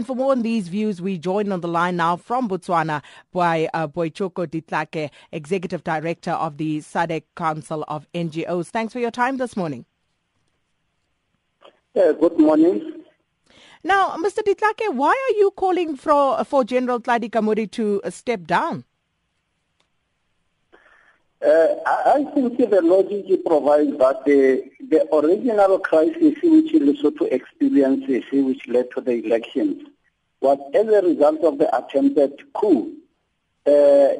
And for more on these views, we join on the line now from Botswana by uh, Boitshoko Ditlhake, Executive Director of the SADC Council of NGOs. Thanks for your time this morning. Uh, good morning. Now, Mr. Ditlhake, why are you calling for, for General Tlali Kamoli to step down? Uh, I think the logic provides that the, the original crisis which Lesotho experiences, which led to the elections, was as a result of the attempted coup uh,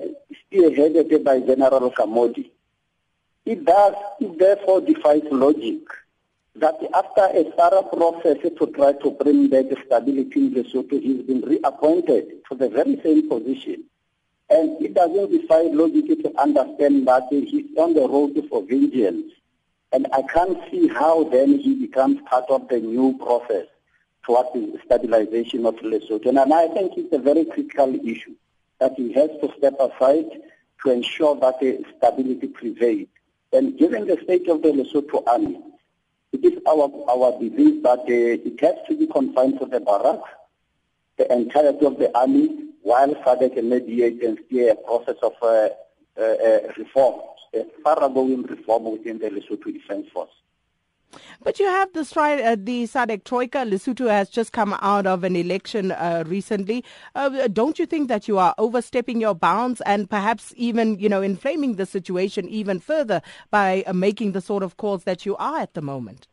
spearheaded by General Kamoli. It does, it therefore defies logic that after a thorough process to try to bring back stability in Lesotho, he's been reappointed to the very same position. And it doesn't defy logic to understand that he's on the road for vengeance. And I can't see how then he becomes part of the new process towards the stabilization of Lesotho. And I think it's a very critical issue that he has to step aside to ensure that the stability prevails. And given the state of the Lesotho army, it is our, our belief that uh, it has to be confined to the barracks, the entirety of the army, while SADC can mediate and steer a process of uh, uh, uh, reform, a thoroughgoing reform within the Lesotho Defense Force. But you have the, uh, the SADC Troika. Lesotho has just come out of an election uh, recently. Uh, don't you think that you are overstepping your bounds and perhaps even, you know, inflaming the situation even further by uh, making the sort of calls that you are at the moment?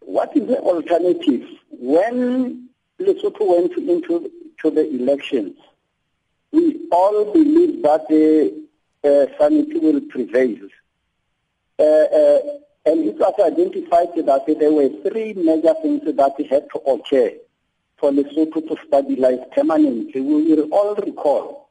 What is the alternative? When Lesotho went into to the elections, we all believe that the uh, sanity will prevail. Uh, uh, and it was identified that there were three major things that had to occur for the Lesotho to stabilize permanently. We will all recall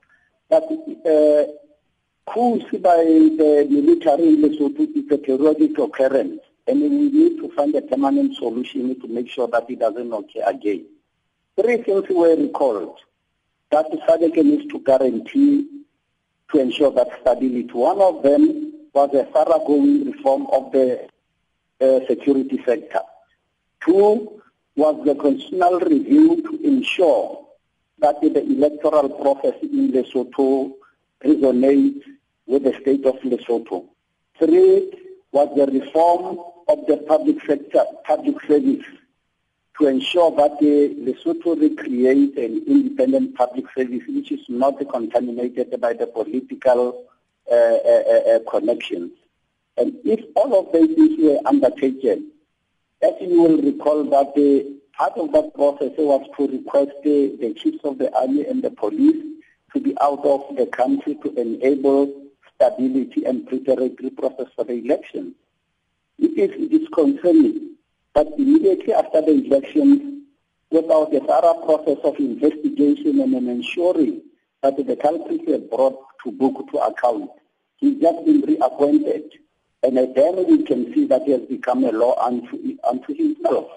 that uh, coups by the military in Lesotho is a periodic occurrence, and we need to find a permanent solution to make sure that it doesn't occur again. Three things were recalled that the SADC needs to guarantee to ensure that stability. One of them was a thoroughgoing reform of the uh, security sector. Two was the constitutional review to ensure that the electoral process in Lesotho resonates with the state of Lesotho. Three was the reform of the public sector, public service to ensure that the Lesotho recreate an independent public service which is not contaminated by the political Uh, uh, uh, connections. And if all of these things were undertaken, as you will recall that the part of that process was to request the, the chiefs of the army and the police to be out of the country to enable stability and preparatory process for the elections. It is, concerning but immediately after the elections, without a thorough process of investigation and ensuring that the culprits were brought to book to account, he's just been reappointed. And then we can see that he has become a law unto, unto himself.